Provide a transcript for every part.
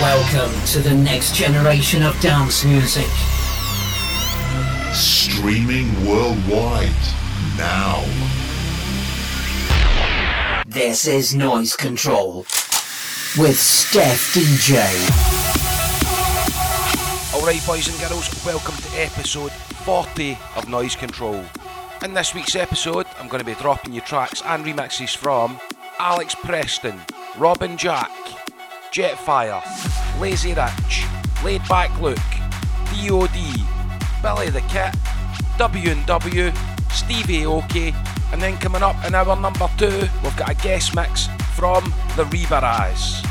Welcome to the next generation of dance music. Streaming worldwide now. This is Noise Control with Steph DJ. Alright, boys and girls, welcome to episode 40 of Noise Control. In this week's episode, I'm going to be dropping you tracks and remixes from Alex Preston, Robin Jack, Jetfire, Lazy Rich, Laid Back Luke, DOD, Billy the Kit, W&W, Stevie Aoki, and then coming up in hour number two, we've got a guest mix from the Reaver Eyes.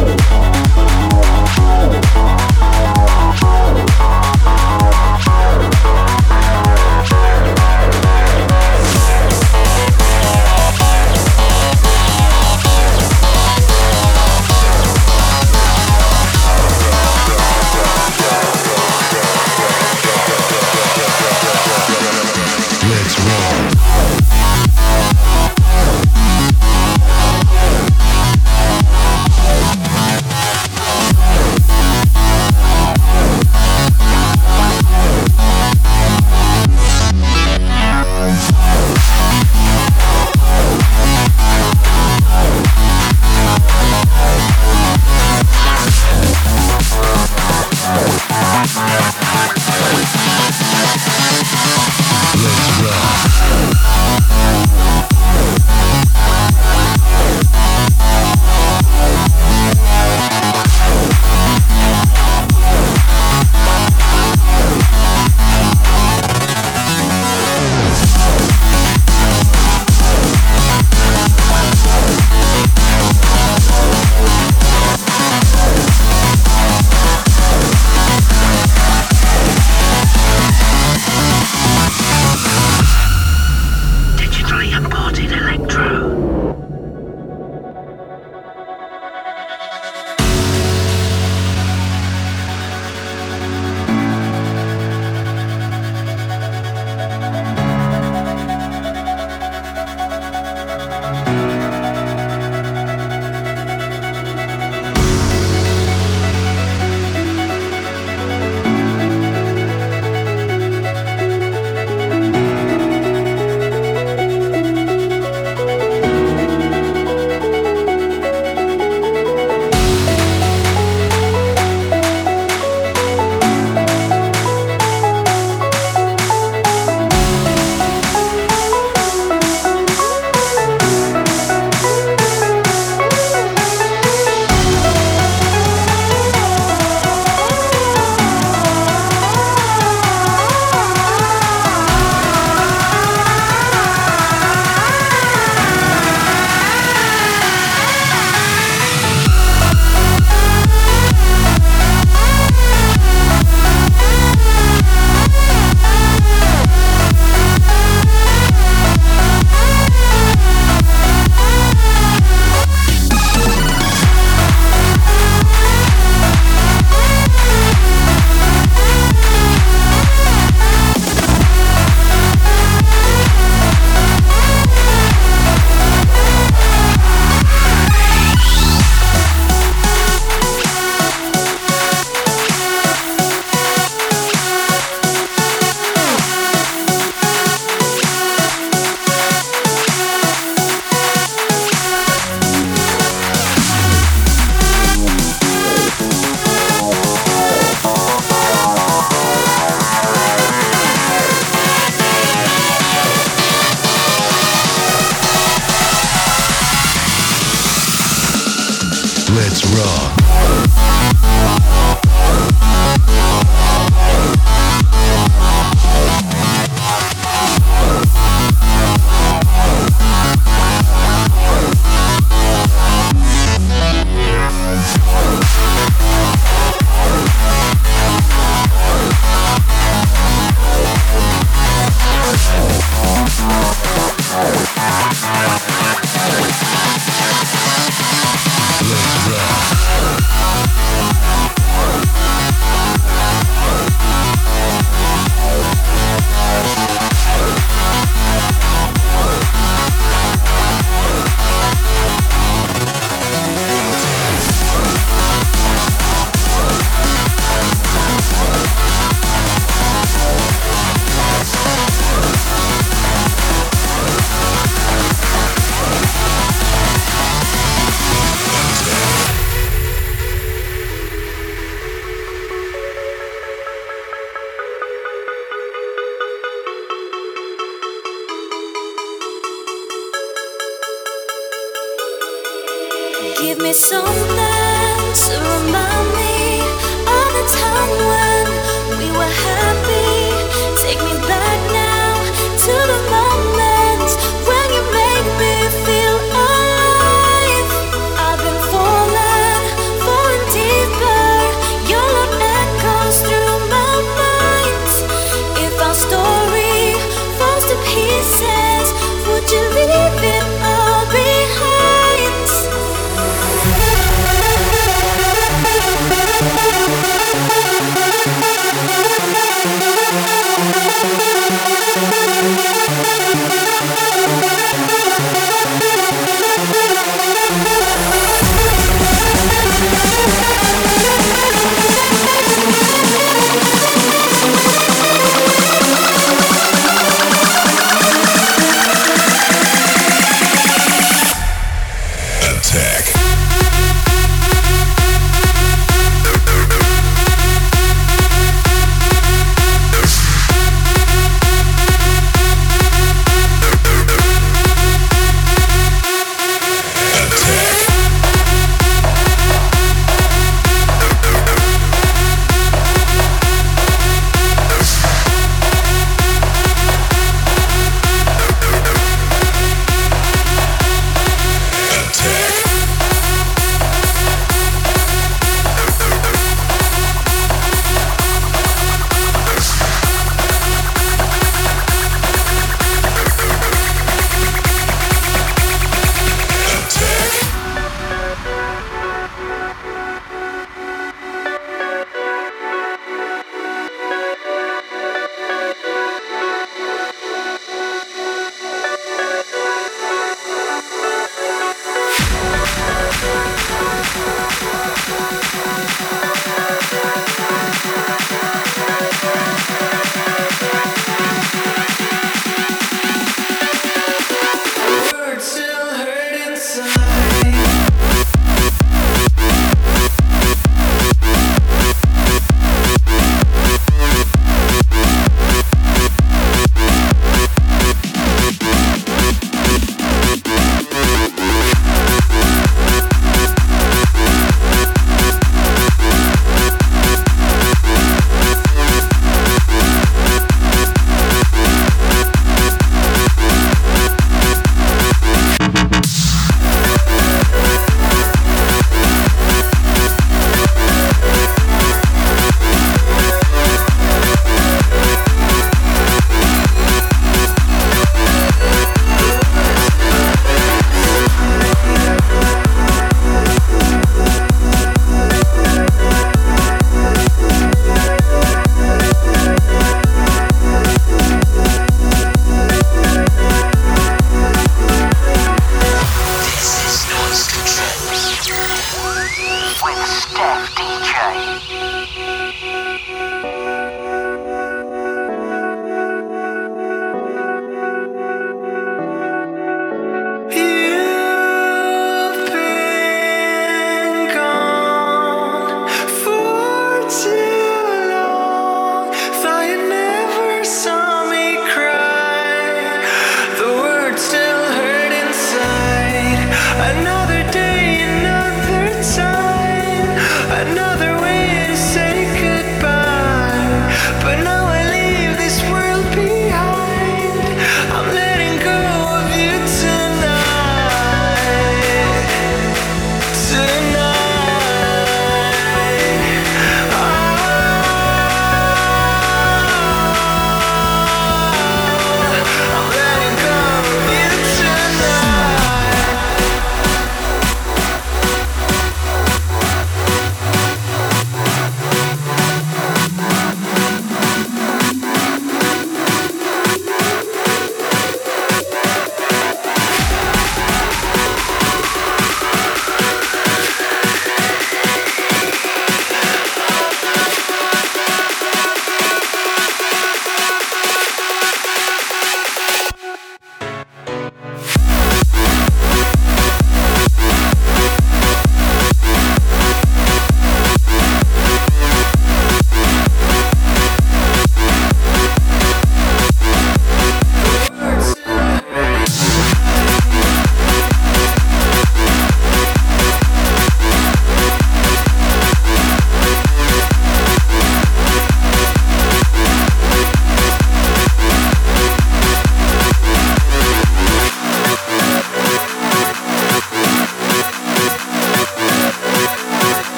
Oh,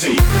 crazy.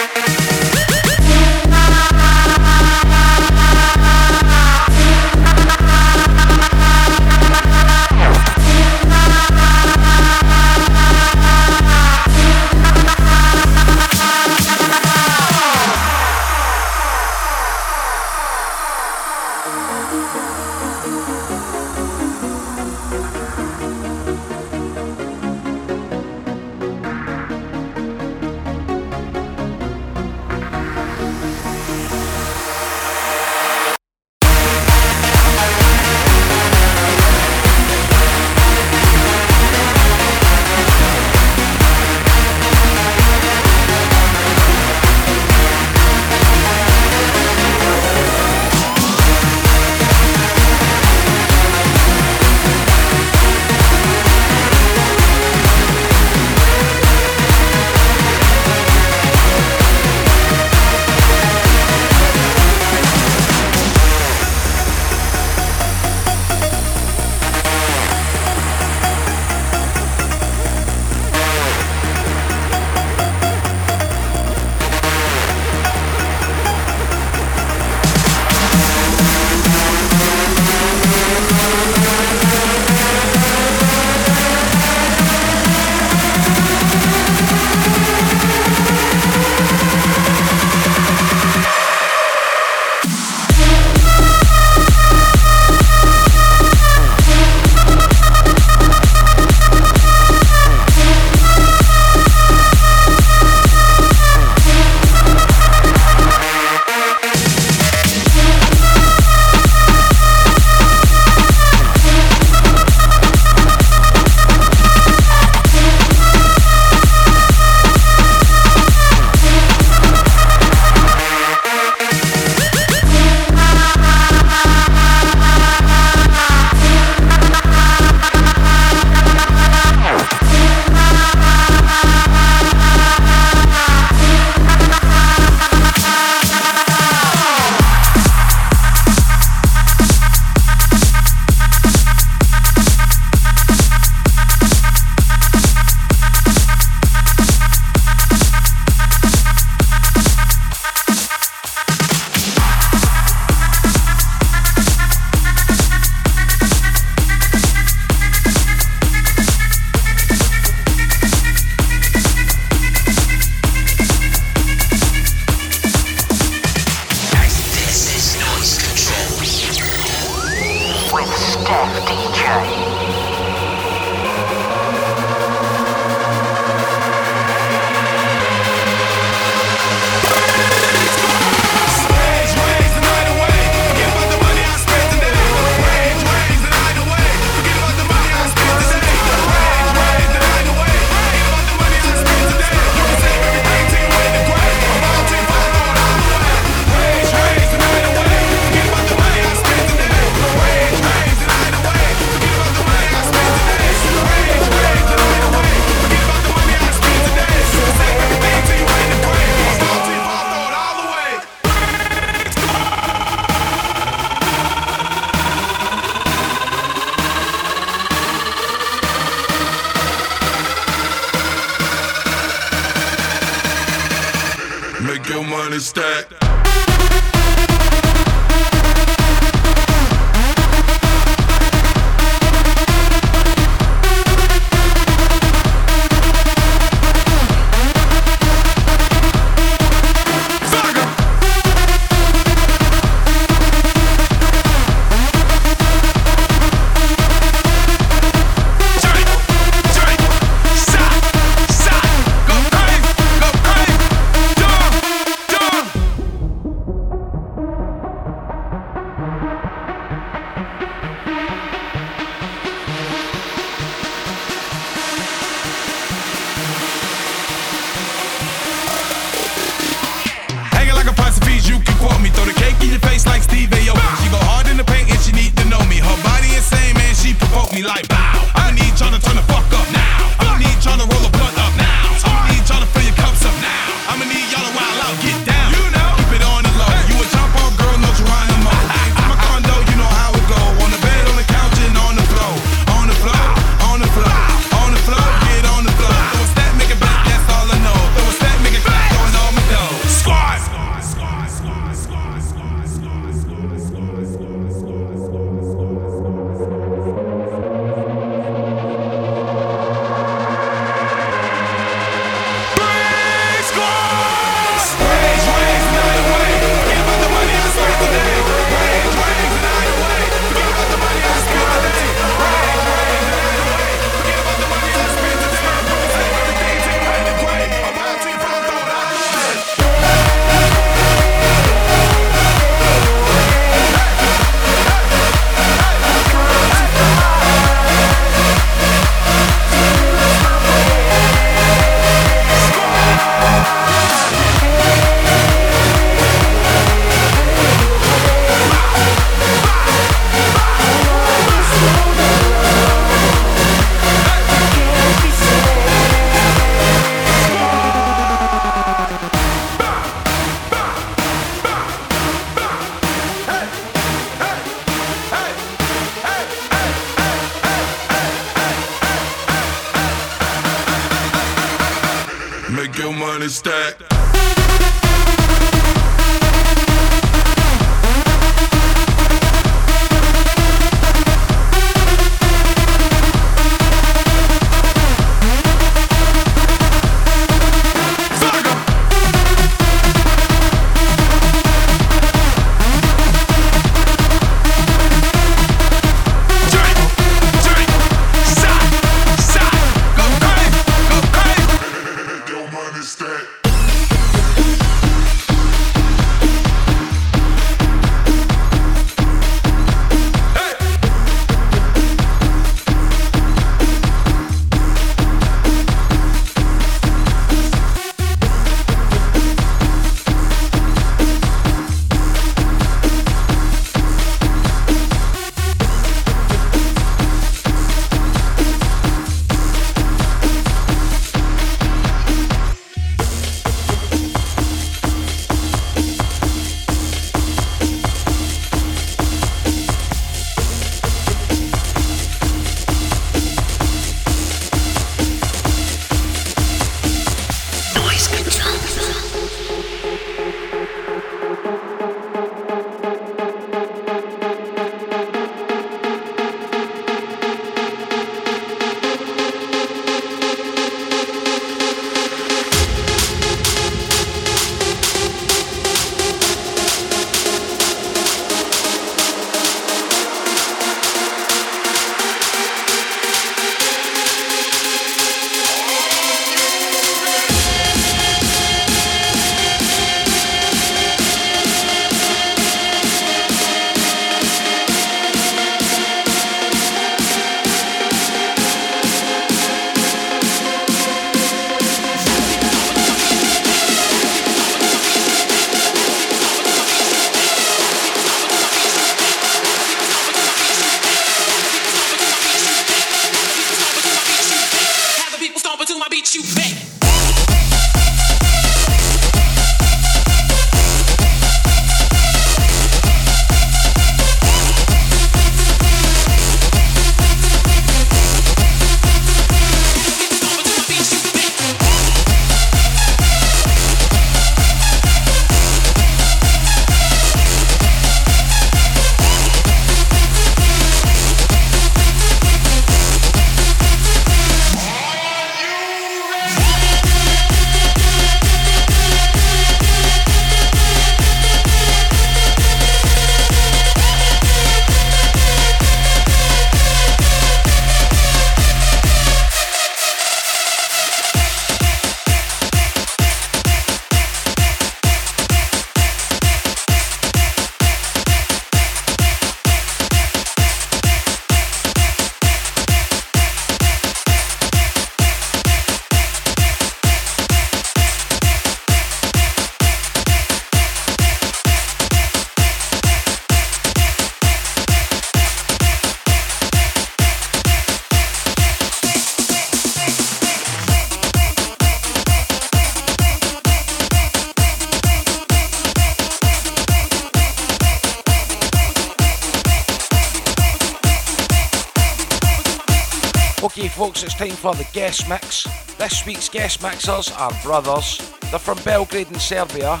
Time for the guest mix. This week's guest mixers are brothers. They're from Belgrade in Serbia.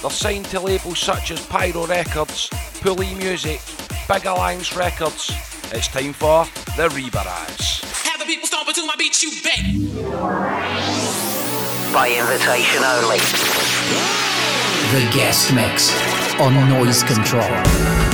They're signed to labels such as Pyro Records, Pulley Music, Big Alliance Records. It's time for the Rebaraz. Have the people stomping to my beat, you bet. By invitation only. The guest mix on noise control.